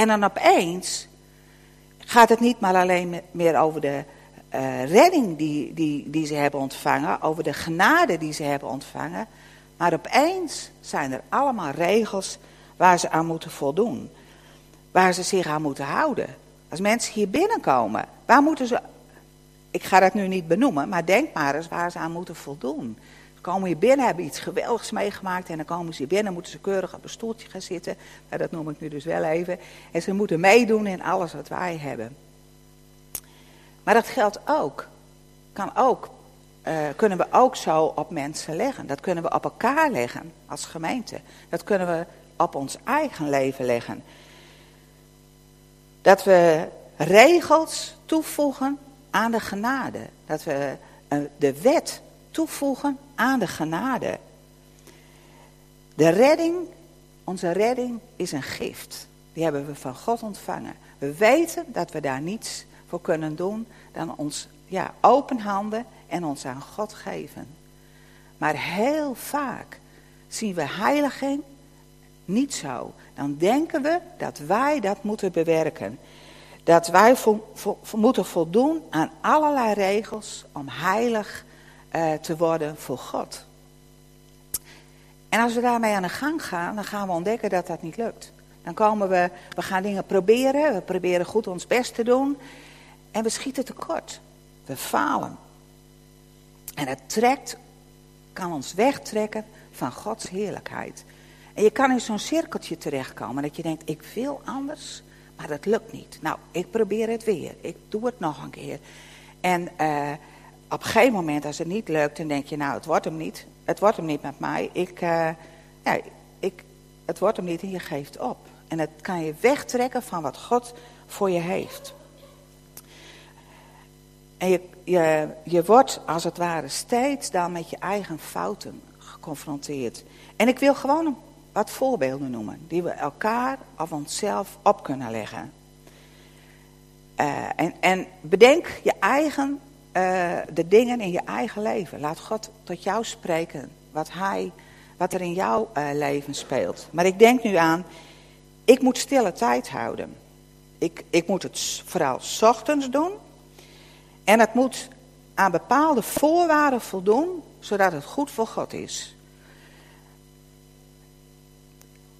En dan opeens gaat het niet maar alleen meer over de uh, redding die, die, die ze hebben ontvangen, over de genade die ze hebben ontvangen. Maar opeens zijn er allemaal regels waar ze aan moeten voldoen. Waar ze zich aan moeten houden. Als mensen hier binnenkomen, waar moeten ze. Ik ga dat nu niet benoemen, maar denk maar eens waar ze aan moeten voldoen. Ze komen hier binnen, hebben iets geweldigs meegemaakt en dan komen ze hier binnen, moeten ze keurig op een stoeltje gaan zitten. Nou, dat noem ik nu dus wel even. En ze moeten meedoen in alles wat wij hebben. Maar dat geldt ook, kan ook, uh, kunnen we ook zo op mensen leggen. Dat kunnen we op elkaar leggen als gemeente. Dat kunnen we op ons eigen leven leggen. Dat we regels toevoegen aan de genade. Dat we uh, de wet toevoegen aan de genade. De redding, onze redding is een gift. Die hebben we van God ontvangen. We weten dat we daar niets voor kunnen doen dan ons ja, open handen en ons aan God geven. Maar heel vaak zien we heiliging niet zo. Dan denken we dat wij dat moeten bewerken. Dat wij moeten voldoen aan allerlei regels om heilig uh, te worden voor God. En als we daarmee aan de gang gaan, dan gaan we ontdekken dat dat niet lukt. Dan komen we, we gaan dingen proberen, we proberen goed ons best te doen. En we schieten tekort. We falen. En het trekt, kan ons wegtrekken van Gods heerlijkheid. En je kan in zo'n cirkeltje terechtkomen dat je denkt, ik wil anders, maar dat lukt niet. Nou, ik probeer het weer. Ik doe het nog een keer. En uh, op een moment, als het niet lukt, dan denk je, nou, het wordt hem niet. Het wordt hem niet met mij. Ik, uh, ja, ik, het wordt hem niet en je geeft op. En het kan je wegtrekken van wat God voor je heeft. En je, je, je wordt als het ware steeds dan met je eigen fouten geconfronteerd. En ik wil gewoon wat voorbeelden noemen, die we elkaar of onszelf op kunnen leggen. Uh, en, en bedenk je eigen, uh, de dingen in je eigen leven. Laat God tot jou spreken, wat, hij, wat er in jouw uh, leven speelt. Maar ik denk nu aan, ik moet stille tijd houden. Ik, ik moet het vooral ochtends doen. En het moet aan bepaalde voorwaarden voldoen, zodat het goed voor God is.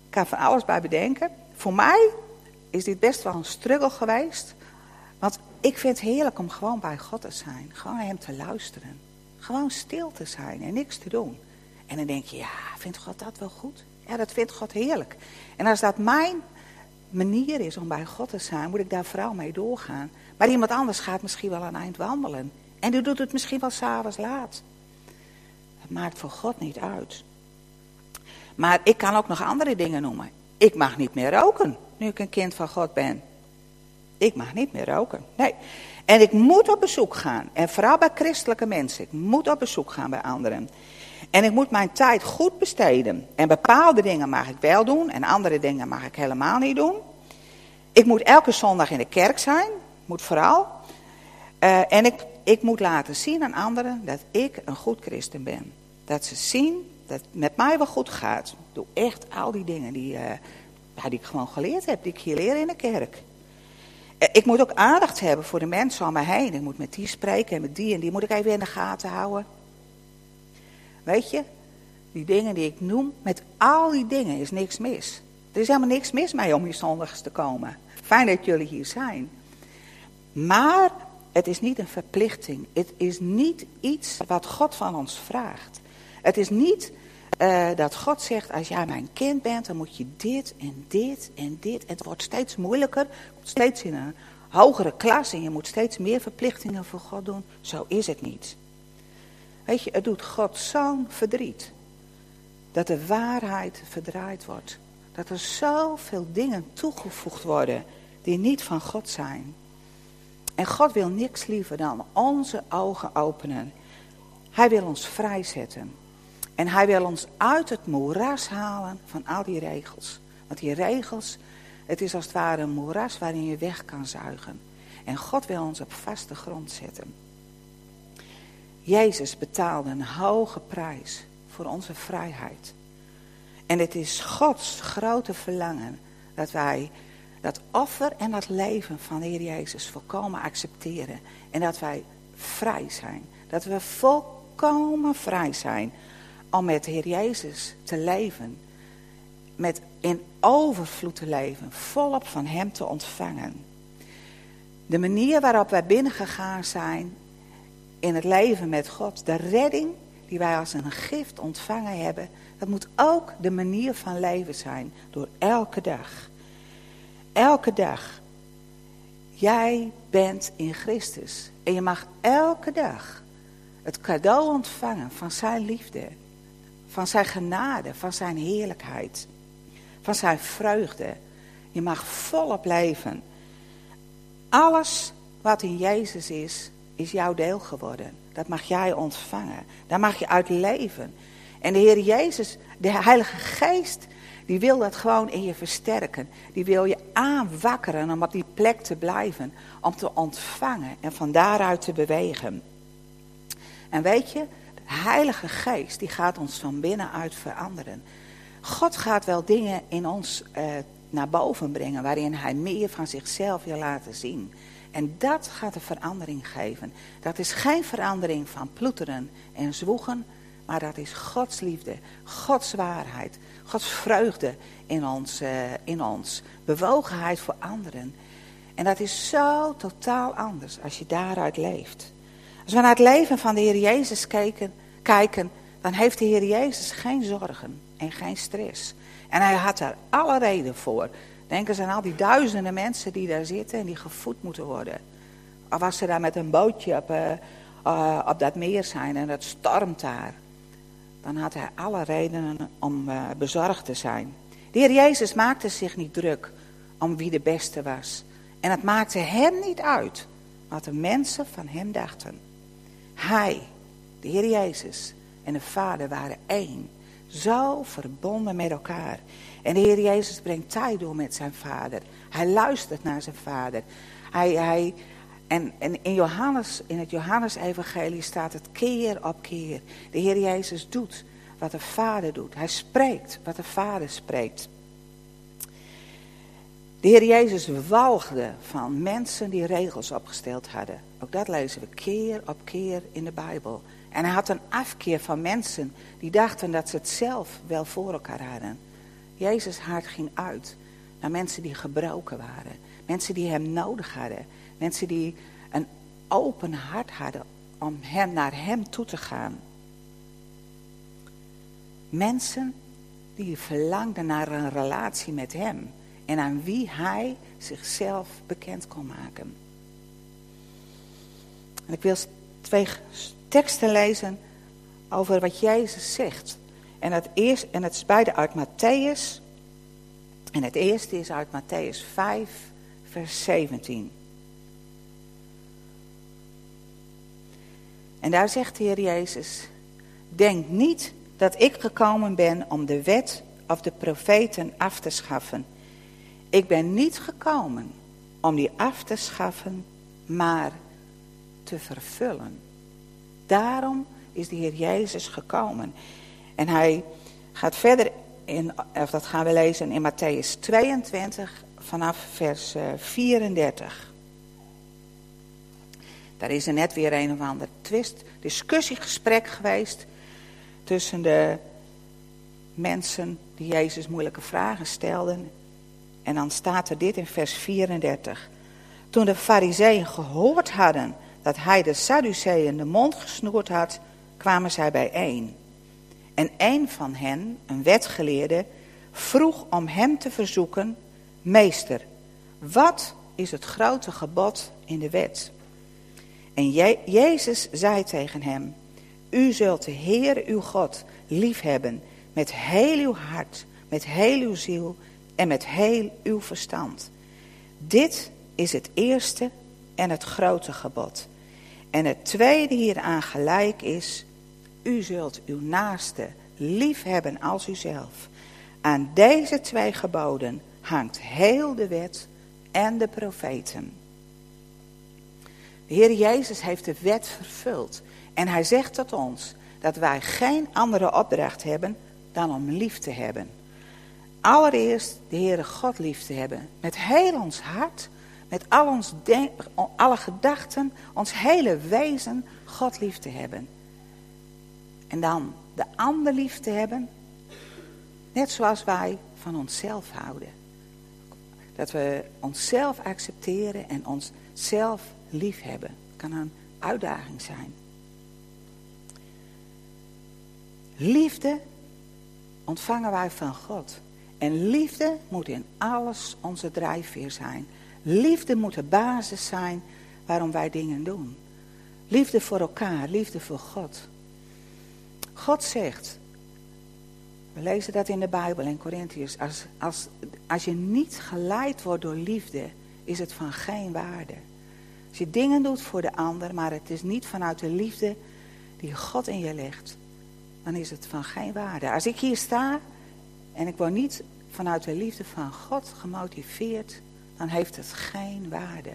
Ik kan van alles bij bedenken. Voor mij is dit best wel een struggle geweest. Want ik vind het heerlijk om gewoon bij God te zijn. Gewoon naar hem te luisteren. Gewoon stil te zijn en niks te doen. En dan denk je, ja, vindt God dat wel goed? Ja, dat vindt God heerlijk. En als dat mijn manier is om bij God te zijn, moet ik daar vooral mee doorgaan. Maar iemand anders gaat misschien wel een eind wandelen. En die doet het misschien wel s'avonds laat. Dat maakt voor God niet uit. Maar ik kan ook nog andere dingen noemen. Ik mag niet meer roken, nu ik een kind van God ben. Ik mag niet meer roken. Nee. En ik moet op bezoek gaan. En vooral bij christelijke mensen. Ik moet op bezoek gaan bij anderen. En ik moet mijn tijd goed besteden. En bepaalde dingen mag ik wel doen. En andere dingen mag ik helemaal niet doen. Ik moet elke zondag in de kerk zijn moet vooral. Uh, en ik, ik moet laten zien aan anderen dat ik een goed christen ben. Dat ze zien dat het met mij wel goed gaat. Ik doe echt al die dingen die, uh, die ik gewoon geleerd heb, die ik hier leer in de kerk. Uh, ik moet ook aandacht hebben voor de mensen om me heen. Ik moet met die spreken en met die en die moet ik even in de gaten houden. Weet je, die dingen die ik noem, met al die dingen is niks mis. Er is helemaal niks mis mee om hier zondags te komen. Fijn dat jullie hier zijn. Maar het is niet een verplichting. Het is niet iets wat God van ons vraagt. Het is niet uh, dat God zegt, als jij mijn kind bent, dan moet je dit en dit en dit. Het wordt steeds moeilijker, steeds in een hogere klas en je moet steeds meer verplichtingen voor God doen. Zo is het niet. Weet je, het doet God zo'n verdriet. Dat de waarheid verdraaid wordt. Dat er zoveel dingen toegevoegd worden die niet van God zijn. En God wil niks liever dan onze ogen openen. Hij wil ons vrijzetten. En hij wil ons uit het moeras halen van al die regels. Want die regels, het is als het ware een moeras waarin je weg kan zuigen. En God wil ons op vaste grond zetten. Jezus betaalde een hoge prijs voor onze vrijheid. En het is Gods grote verlangen dat wij dat offer en dat leven van de Heer Jezus volkomen accepteren. En dat wij vrij zijn. Dat we volkomen vrij zijn om met de Heer Jezus te leven. Met in overvloed te leven. Volop van Hem te ontvangen. De manier waarop wij binnengegaan zijn in het leven met God. De redding die wij als een gift ontvangen hebben. Dat moet ook de manier van leven zijn. Door elke dag. Elke dag. Jij bent in Christus. En je mag elke dag het cadeau ontvangen van zijn liefde. Van zijn genade, van zijn heerlijkheid. Van zijn vreugde. Je mag volop leven. Alles wat in Jezus is, is jouw deel geworden. Dat mag jij ontvangen. Daar mag je uit leven. En de Heer Jezus, de Heilige Geest, die wil dat gewoon in je versterken. Die wil je aanwakkeren om op die plek te blijven. Om te ontvangen en van daaruit te bewegen. En weet je, Heilige Geest die gaat ons van binnenuit veranderen. God gaat wel dingen in ons uh, naar boven brengen waarin hij meer van zichzelf wil laten zien. En dat gaat een verandering geven. Dat is geen verandering van ploeteren en zwoegen, maar dat is Gods liefde, Gods waarheid, Gods vreugde in ons, uh, in ons bewogenheid voor anderen. En dat is zo totaal anders als je daaruit leeft. Als we naar het leven van de Heer Jezus kijken, kijken dan heeft de Heer Jezus geen zorgen en geen stress. En hij had daar alle reden voor. Denk eens aan al die duizenden mensen die daar zitten en die gevoed moeten worden. Of als ze daar met een bootje op, uh, uh, op dat meer zijn en het stormt daar. Dan had hij alle redenen om uh, bezorgd te zijn. De Heer Jezus maakte zich niet druk om wie de beste was. En het maakte hem niet uit wat de mensen van hem dachten. Hij, de Heer Jezus en de Vader waren één. Zo verbonden met elkaar. En de Heer Jezus brengt tijd door met zijn vader. Hij luistert naar zijn vader. Hij, hij, en, en in, Johannes, in het Johannesevangelie staat het keer op keer. De Heer Jezus doet wat de vader doet. Hij spreekt wat de vader spreekt. De Heer Jezus walgde van mensen die regels opgesteld hadden. Ook dat lezen we keer op keer in de Bijbel. En hij had een afkeer van mensen die dachten dat ze het zelf wel voor elkaar hadden. Jezus hart ging uit naar mensen die gebroken waren. Mensen die hem nodig hadden. Mensen die een open hart hadden om hem, naar hem toe te gaan. Mensen die verlangden naar een relatie met hem. En aan wie hij zichzelf bekend kon maken. En ik wil twee teksten lezen over wat Jezus zegt. En het, eerst, en het is beide uit Matthäus. En het eerste is uit Matthäus 5, vers 17. En daar zegt de Heer Jezus: Denk niet dat ik gekomen ben om de wet of de profeten af te schaffen. Ik ben niet gekomen om die af te schaffen, maar te vervullen. Daarom is de Heer Jezus gekomen. En hij gaat verder, in, of dat gaan we lezen in Matthäus 22 vanaf vers 34. Eh, Daar is er net weer een of ander twist, discussiegesprek geweest tussen de mensen die Jezus moeilijke vragen stelden. En dan staat er dit in vers 34. Toen de fariseeën gehoord hadden dat hij de Sadduceeën de mond gesnoerd had, kwamen zij bijeen. En een van hen, een wetgeleerde, vroeg om hem te verzoeken: Meester, wat is het grote gebod in de wet? En Je Jezus zei tegen hem: U zult de Heer uw God liefhebben met heel uw hart, met heel uw ziel en met heel uw verstand. Dit is het eerste en het grote gebod. En het tweede hieraan gelijk is: U zult uw naaste lief hebben als uzelf. Aan deze twee geboden hangt heel de wet en de profeten. De Heer Jezus heeft de wet vervuld. En hij zegt tot ons dat wij geen andere opdracht hebben dan om lief te hebben. allereerst de Heere God lief te hebben. Met heel ons hart, met al ons alle gedachten, ons hele wezen God lief te hebben. En dan de ander lief te hebben, net zoals wij van onszelf houden. Dat we onszelf accepteren en onszelf lief hebben. kan een uitdaging zijn. Liefde ontvangen wij van God. En liefde moet in alles onze drijfveer zijn. Liefde moet de basis zijn waarom wij dingen doen. Liefde voor elkaar, liefde voor God. God zegt, we lezen dat in de Bijbel in Corinthiërs, als, als, als je niet geleid wordt door liefde, is het van geen waarde. Als je dingen doet voor de ander, maar het is niet vanuit de liefde die God in je legt, dan is het van geen waarde. Als ik hier sta en ik word niet vanuit de liefde van God gemotiveerd, dan heeft het geen waarde.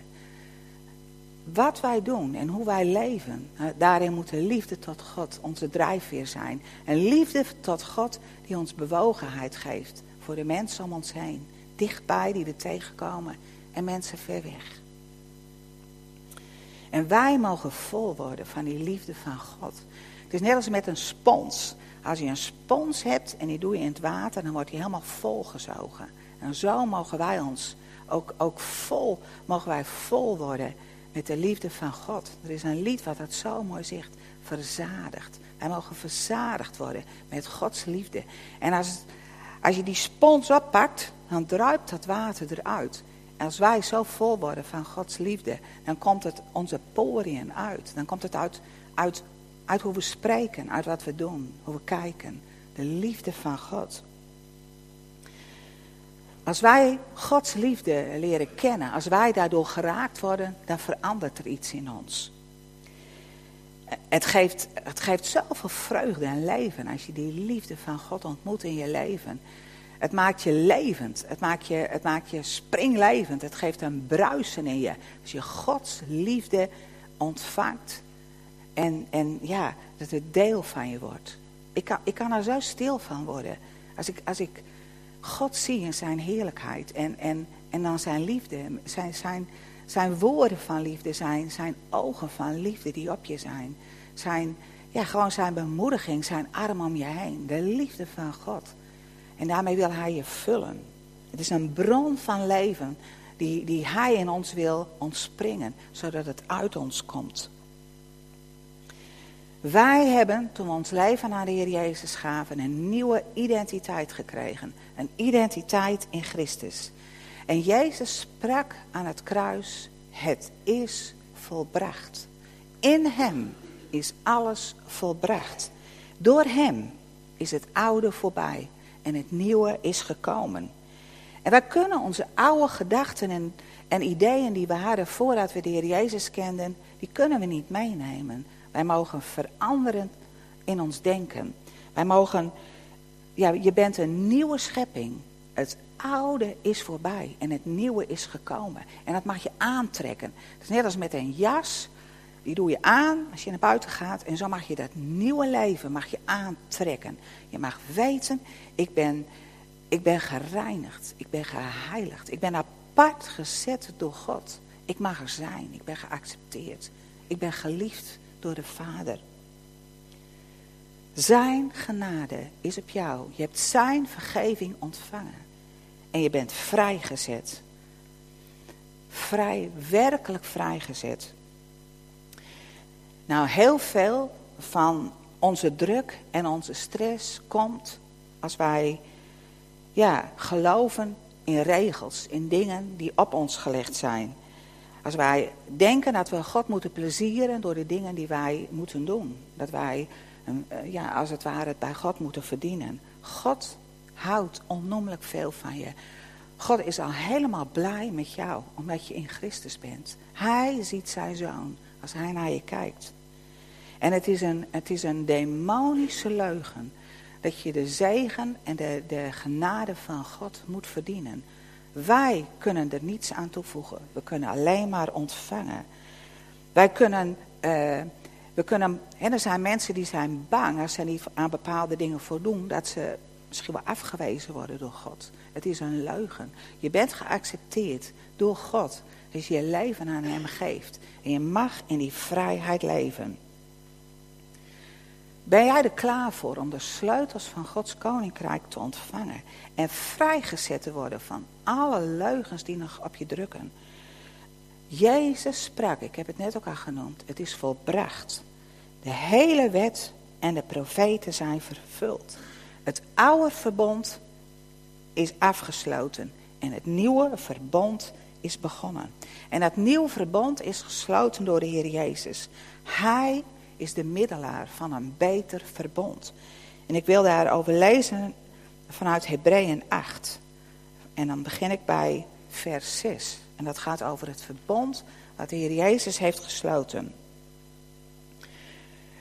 Wat wij doen en hoe wij leven, daarin moet de liefde tot God onze drijfveer zijn. En liefde tot God die ons bewogenheid geeft voor de mensen om ons heen. Dichtbij die er tegenkomen en mensen ver weg. En wij mogen vol worden van die liefde van God. Het is net als met een spons. Als je een spons hebt en die doe je in het water, dan wordt die helemaal volgezogen. En zo mogen wij ons ook, ook vol, mogen wij vol worden met de liefde van God. Er is een lied wat dat zo mooi zegt, verzadigd. Wij mogen verzadigd worden met Gods liefde. En als, als je die spons oppakt, dan druipt dat water eruit. En als wij zo vol worden van Gods liefde, dan komt het onze poriën uit. Dan komt het uit, uit, uit hoe we spreken, uit wat we doen, hoe we kijken. De liefde van God. Als wij Gods liefde leren kennen, als wij daardoor geraakt worden, dan verandert er iets in ons. Het geeft, het geeft zoveel vreugde en leven als je die liefde van God ontmoet in je leven. Het maakt je levend, het maakt je, het maakt je springlevend, het geeft een bruisen in je. Als je Gods liefde ontvangt en, en ja, dat het deel van je wordt. Ik kan, ik kan er zo stil van worden. Als ik, als ik God zie in zijn heerlijkheid en, en, en dan zijn liefde, zijn, zijn, zijn woorden van liefde, zijn, zijn ogen van liefde die op je zijn. Zijn, ja, gewoon zijn bemoediging, zijn arm om je heen. De liefde van God. En daarmee wil hij je vullen. Het is een bron van leven die, die hij in ons wil ontspringen, zodat het uit ons komt. Wij hebben, toen we ons leven aan de Heer Jezus gaven, een nieuwe identiteit gekregen. Een identiteit in Christus. En Jezus sprak aan het kruis, het is volbracht. In Hem is alles volbracht. Door Hem is het oude voorbij en het nieuwe is gekomen. En wij kunnen onze oude gedachten en, en ideeën die we hadden voordat we de Heer Jezus kenden, die kunnen we niet meenemen. Wij mogen veranderen in ons denken. Wij mogen, ja, je bent een nieuwe schepping. Het oude is voorbij en het nieuwe is gekomen. En dat mag je aantrekken. Het is net als met een jas. Die doe je aan als je naar buiten gaat. En zo mag je dat nieuwe leven mag je aantrekken. Je mag weten, ik ben, ik ben gereinigd. Ik ben geheiligd. Ik ben apart gezet door God. Ik mag er zijn. Ik ben geaccepteerd. Ik ben geliefd door de Vader. Zijn genade is op jou. Je hebt zijn vergeving ontvangen. En je bent vrijgezet. Vrij, werkelijk vrijgezet. Nou, heel veel van onze druk en onze stress komt als wij ja, geloven in regels, in dingen die op ons gelegd zijn. Als wij denken dat we God moeten plezieren door de dingen die wij moeten doen. Dat wij, eh, ja, als het ware, het bij God moeten verdienen. God houdt onnoemelijk veel van je. God is al helemaal blij met jou, omdat je in Christus bent. Hij ziet zijn zoon als hij naar je kijkt. En het is een, het is een demonische leugen dat je de zegen en de, de genade van God moet verdienen. Wij kunnen er niets aan toevoegen. We kunnen alleen maar ontvangen. Wij kunnen, uh, we kunnen, er zijn mensen die zijn bang als ze niet aan bepaalde dingen voldoen, dat ze misschien wel afgewezen worden door God. Het is een leugen. Je bent geaccepteerd door God als je je leven aan Hem geeft. En je mag in die vrijheid leven. Ben jij er klaar voor om de sleutels van Gods koninkrijk te ontvangen en vrijgezet te worden van alle leugens die nog op je drukken? Jezus sprak, ik heb het net ook al genoemd, het is volbracht. De hele wet en de profeten zijn vervuld. Het oude verbond is afgesloten en het nieuwe verbond is begonnen. En dat nieuwe verbond is gesloten door de Heer Jezus. Hij is de middelaar van een beter verbond. En ik wil daarover lezen vanuit Hebreeën 8. En dan begin ik bij vers 6. En dat gaat over het verbond wat de Heer Jezus heeft gesloten.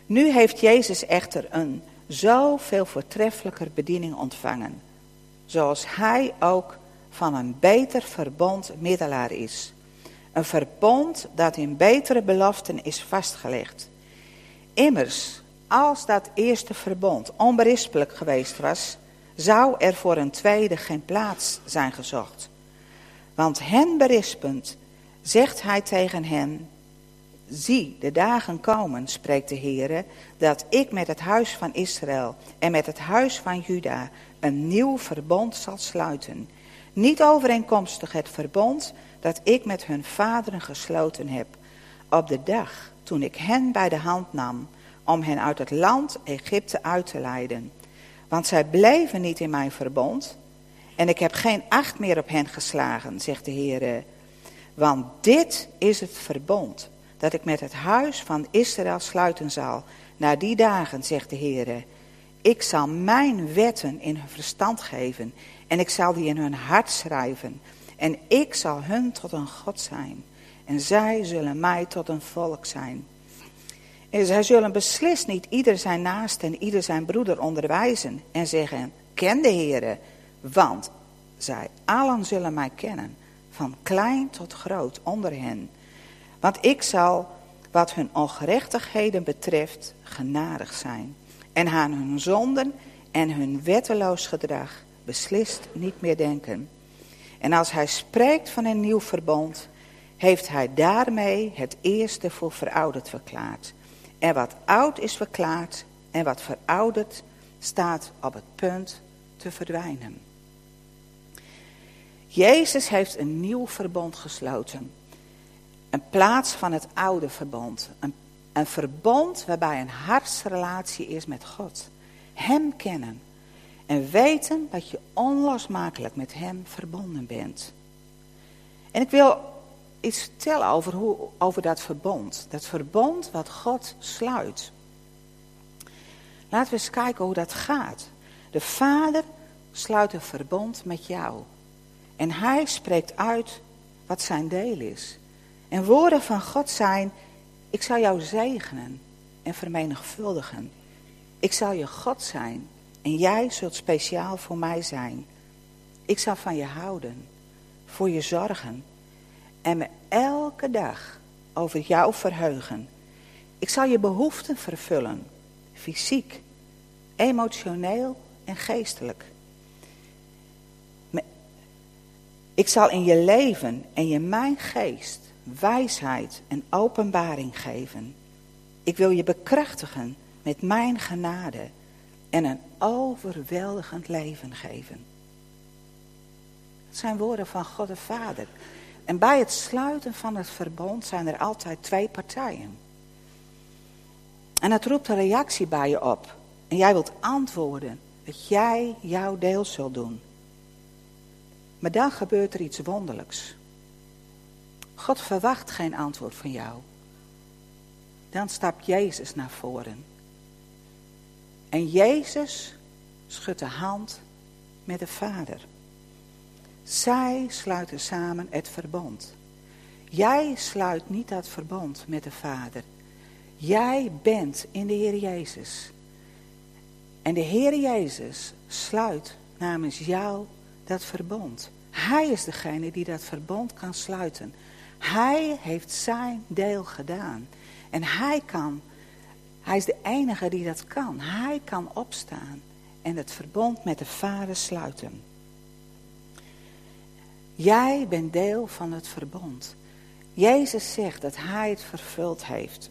Nu heeft Jezus echter een zoveel voortreffelijker bediening ontvangen. Zoals hij ook van een beter verbond middelaar is. Een verbond dat in betere beloften is vastgelegd. Immers, als dat eerste verbond onberispelijk geweest was, zou er voor een tweede geen plaats zijn gezocht. Want hen berispend zegt hij tegen hen, zie, de dagen komen, spreekt de Heere, dat ik met het huis van Israël en met het huis van Juda een nieuw verbond zal sluiten. Niet overeenkomstig het verbond dat ik met hun vaderen gesloten heb, op de dag toen ik hen bij de hand nam om hen uit het land Egypte uit te leiden. Want zij bleven niet in mijn verbond en ik heb geen acht meer op hen geslagen, zegt de Heer. Want dit is het verbond dat ik met het huis van Israël sluiten zal. Na die dagen, zegt de Heer. Ik zal mijn wetten in hun verstand geven en ik zal die in hun hart schrijven. En ik zal hun tot een God zijn. En zij zullen mij tot een volk zijn. En zij zullen beslist niet ieder zijn naast en ieder zijn broeder onderwijzen en zeggen, ken de Heere, want zij allen zullen mij kennen, van klein tot groot onder hen. Want ik zal, wat hun ongerechtigheden betreft, genadig zijn. En aan hun zonden en hun wetteloos gedrag beslist niet meer denken. En als hij spreekt van een nieuw verbond, heeft hij daarmee het eerste voor verouderd verklaard. En wat oud is verklaard en wat verouderd staat op het punt te verdwijnen. Jezus heeft een nieuw verbond gesloten. Een plaats van het oude verbond. Een, een verbond waarbij een hartsrelatie is met God. Hem kennen. En weten dat je onlosmakelijk met Hem verbonden bent. En ik wil iets vertellen over, hoe, over dat verbond. Dat verbond wat God sluit. Laten we eens kijken hoe dat gaat. De Vader sluit een verbond met jou. En Hij spreekt uit wat zijn deel is. En woorden van God zijn, ik zal jou zegenen en vermenigvuldigen. Ik zal je God zijn en jij zult speciaal voor mij zijn. Ik zal van je houden, voor je zorgen en me elke dag over jou verheugen. Ik zal je behoeften vervullen, fysiek, emotioneel en geestelijk. Ik zal in je leven en je mijn geest wijsheid en openbaring geven. Ik wil je bekrachtigen met mijn genade en een overweldigend leven geven. Het zijn woorden van God de Vader. En bij het sluiten van het verbond zijn er altijd twee partijen. En het roept een reactie bij je op. En jij wilt antwoorden dat jij jouw deel zult doen. Maar dan gebeurt er iets wonderlijks. God verwacht geen antwoord van jou. Dan stapt Jezus naar voren. En Jezus schudt de hand met de Vader. Zij sluiten samen het verbond. Jij sluit niet dat verbond met de Vader. Jij bent in de Heer Jezus. En de Heer Jezus sluit namens jou dat verbond. Hij is degene die dat verbond kan sluiten. Hij heeft zijn deel gedaan. En hij kan, hij is de enige die dat kan. Hij kan opstaan en het verbond met de Vader sluiten. Jij bent deel van het verbond. Jezus zegt dat Hij het vervuld heeft.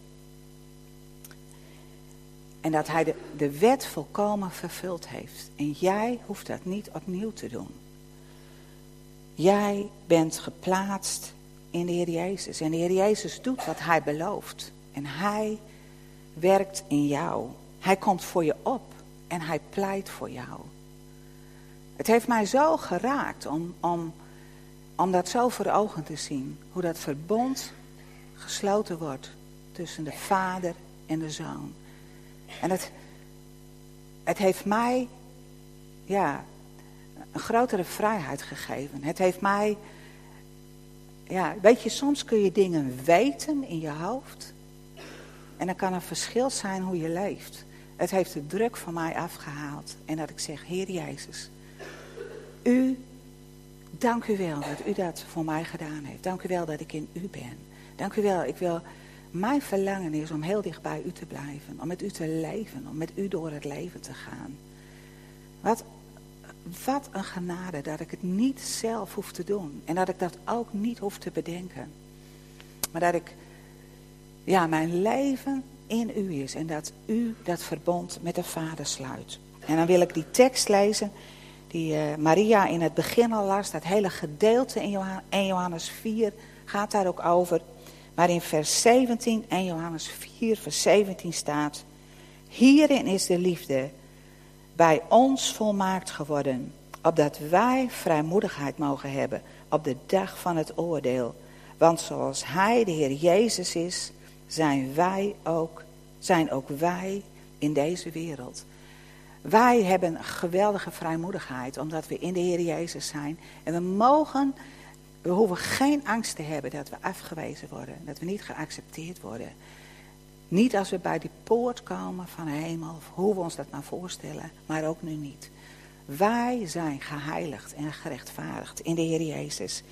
En dat Hij de, de wet volkomen vervuld heeft. En jij hoeft dat niet opnieuw te doen. Jij bent geplaatst in de Heer Jezus. En de Heer Jezus doet wat Hij belooft. En Hij werkt in jou. Hij komt voor je op en Hij pleit voor jou. Het heeft mij zo geraakt om, om, om dat zo voor ogen te zien. Hoe dat verbond gesloten wordt tussen de vader en de zoon. En het, het heeft mij ja, een grotere vrijheid gegeven. Het heeft mij, ja, weet je, soms kun je dingen weten in je hoofd. En dan kan een verschil zijn hoe je leeft. Het heeft de druk van mij afgehaald. En dat ik zeg, Heer Jezus, u, dank u wel dat u dat voor mij gedaan heeft. Dank u wel dat ik in u ben. Dank u wel, ik wil, mijn verlangen is om heel dicht bij u te blijven. Om met u te leven, om met u door het leven te gaan. Wat, wat een genade dat ik het niet zelf hoef te doen. En dat ik dat ook niet hoef te bedenken. Maar dat ik ja, mijn leven in u is en dat u dat verbond met de Vader sluit. En dan wil ik die tekst lezen die uh, Maria in het begin al las. Dat hele gedeelte in Johannes, Johannes 4 gaat daar ook over. Maar in vers 17 en Johannes 4 vers 17 staat. Hierin is de liefde bij ons volmaakt geworden. Opdat wij vrijmoedigheid mogen hebben op de dag van het oordeel. Want zoals Hij, de Heer Jezus is, zijn wij ook, zijn ook wij in deze wereld. Wij hebben geweldige vrijmoedigheid, omdat we in de Heer Jezus zijn. En we mogen, we hoeven geen angst te hebben dat we afgewezen worden, dat we niet geaccepteerd worden. Niet als we bij die poort komen van de hemel, hoe we ons dat nou voorstellen, maar ook nu niet. Wij zijn geheiligd en gerechtvaardigd in de Heer Jezus.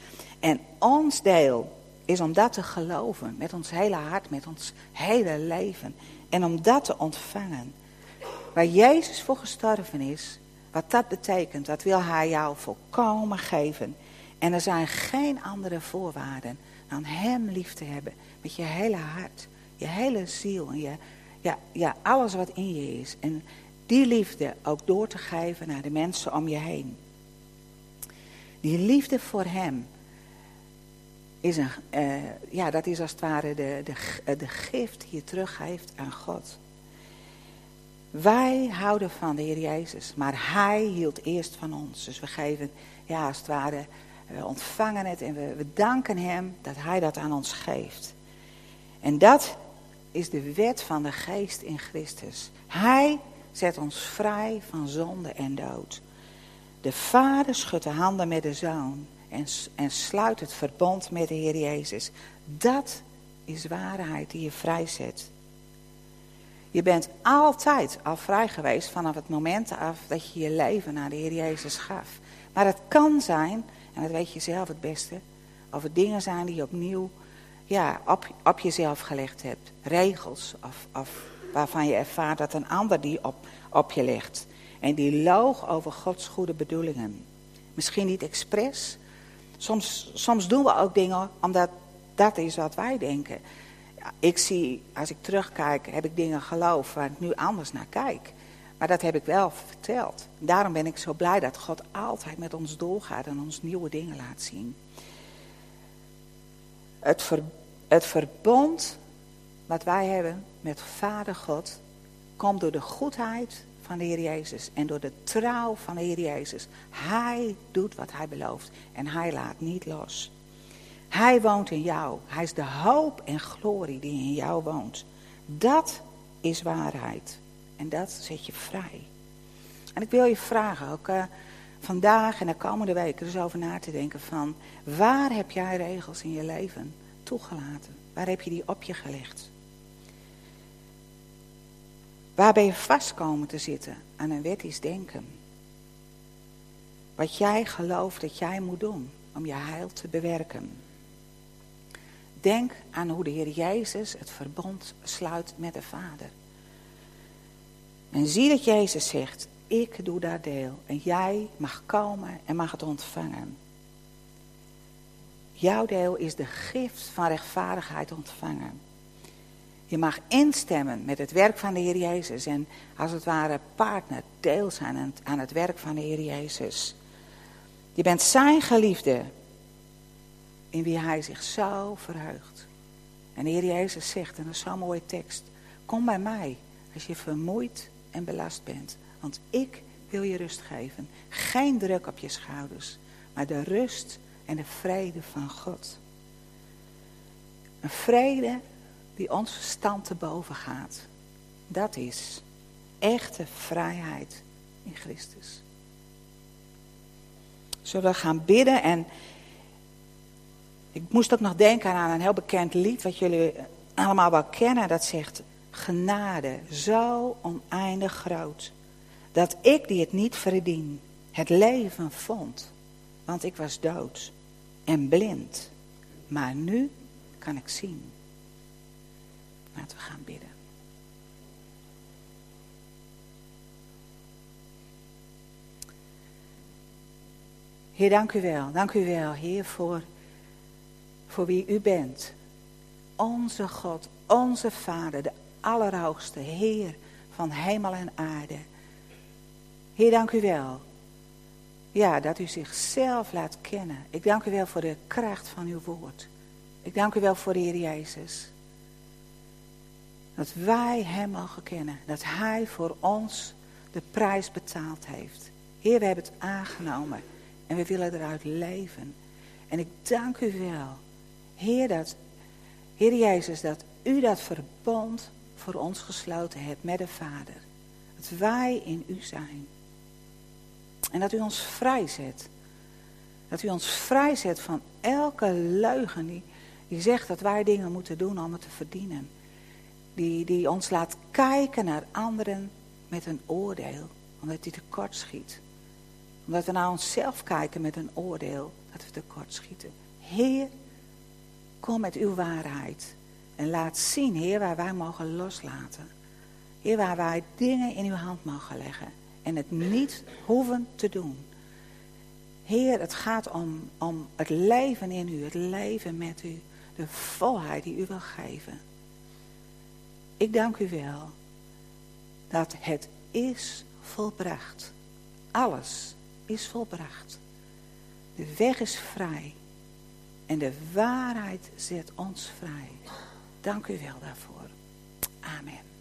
En ons deel is om dat te geloven met ons hele hart, met ons hele leven. En om dat te ontvangen. Waar Jezus voor gestorven is, wat dat betekent, dat wil Hij jou volkomen geven. En er zijn geen andere voorwaarden dan Hem lief te hebben. Met je hele hart, je hele ziel en je, ja, ja, alles wat in je is. En die liefde ook door te geven naar de mensen om je heen. Die liefde voor Hem, is een, uh, ja, dat is als het ware de, de, eh, de gift die je teruggeeft aan God. Wij houden van de Heer Jezus, maar Hij hield eerst van ons. Dus we geven, ja, als het ware, we ontvangen het en we, danken Hem dat Hij dat aan ons geeft. En dat is de wet van de geest in Christus. Hij zet ons vrij van zonde en dood. De Vader schudt de handen met de Zoon en, en sluit het verbond met de Heer Jezus. Dat is waarheid die je vrijzet. Je bent altijd al vrij geweest vanaf het moment af dat je je leven naar de Heer Jezus gaf. Maar het kan zijn, en dat weet je zelf het beste, of het dingen zijn die je opnieuw ja, op, op jezelf gelegd hebt. Regels of, of waarvan je ervaart dat een ander die op, op je legt. En die loog over Gods goede bedoelingen. Misschien niet expres, Soms, soms doen we ook dingen omdat dat is wat wij denken. Ik zie, als ik terugkijk, heb ik dingen geloofd waar ik nu anders naar kijk. Maar dat heb ik wel verteld. Daarom ben ik zo blij dat God altijd met ons doorgaat en ons nieuwe dingen laat zien. Het, het verbond wat wij hebben met Vader God komt door de goedheid van de Heer Jezus en door de trouw van de Heer Jezus. Hij doet wat hij belooft en hij laat niet los. Hij woont in jou. Hij is de hoop en glorie die in jou woont. Dat is waarheid. En dat zet je vrij. En ik wil je vragen, ook uh, vandaag en de komende weken, dus over na te denken van... waar heb jij regels in je leven toegelaten? Waar heb je die op je gelegd? Waar ben je vast komen te zitten aan een wettisch denken? Wat jij gelooft dat jij moet doen om je heil te bewerken. Denk aan hoe de Heer Jezus het verbond sluit met de Vader. En zie dat Jezus zegt, ik doe daar deel. En jij mag komen en mag het ontvangen. Jouw deel is de gift van rechtvaardigheid ontvangen. Je mag instemmen met het werk van de Heer Jezus en als het ware partner, deel zijn aan het werk van de Heer Jezus. Je bent zijn geliefde in wie hij zich zo verheugt. En de Heer Jezus zegt, en dat is zo'n mooie tekst, kom bij mij als je vermoeid en belast bent. Want ik wil je rust geven. Geen druk op je schouders, maar de rust en de vrede van God. Een vrede die ons verstand te boven gaat. Dat is echte vrijheid in Christus. Zullen we gaan bidden en ik moest ook nog denken aan een heel bekend lied wat jullie allemaal wel kennen. Dat zegt genade zo oneindig groot dat ik die het niet verdien het leven vond. Want ik was dood en blind. Maar nu kan ik zien. Laten we gaan bidden. Heer, dank u wel. Dank u wel, Heer, voor, voor wie u bent. Onze God, onze Vader, de Allerhoogste, Heer van hemel en aarde. Heer, dank u wel. Ja, dat u zichzelf laat kennen. Ik dank u wel voor de kracht van uw woord. Ik dank u wel voor de Heer Jezus. Dat wij Hem mogen kennen. Dat Hij voor ons de prijs betaald heeft. Heer, we hebben het aangenomen. En we willen eruit leven. En ik dank u wel. Heer, dat, Heer Jezus, dat u dat verbond voor ons gesloten hebt met de Vader. Dat wij in u zijn. En dat u ons vrijzet. Dat u ons vrijzet van elke leugen die, die zegt dat wij dingen moeten doen om het te verdienen. Die, die ons laat kijken naar anderen met een oordeel, omdat die tekort schiet. Omdat we naar onszelf kijken met een oordeel, dat we tekort schieten. Heer, kom met uw waarheid. En laat zien, Heer, waar wij mogen loslaten. Heer, waar wij dingen in uw hand mogen leggen. En het niet hoeven te doen. Heer, het gaat om, om het leven in u, het leven met u. De volheid die u wil geven. Ik dank u wel dat het is volbracht. Alles is volbracht. De weg is vrij. En de waarheid zet ons vrij. Dank u wel daarvoor. Amen.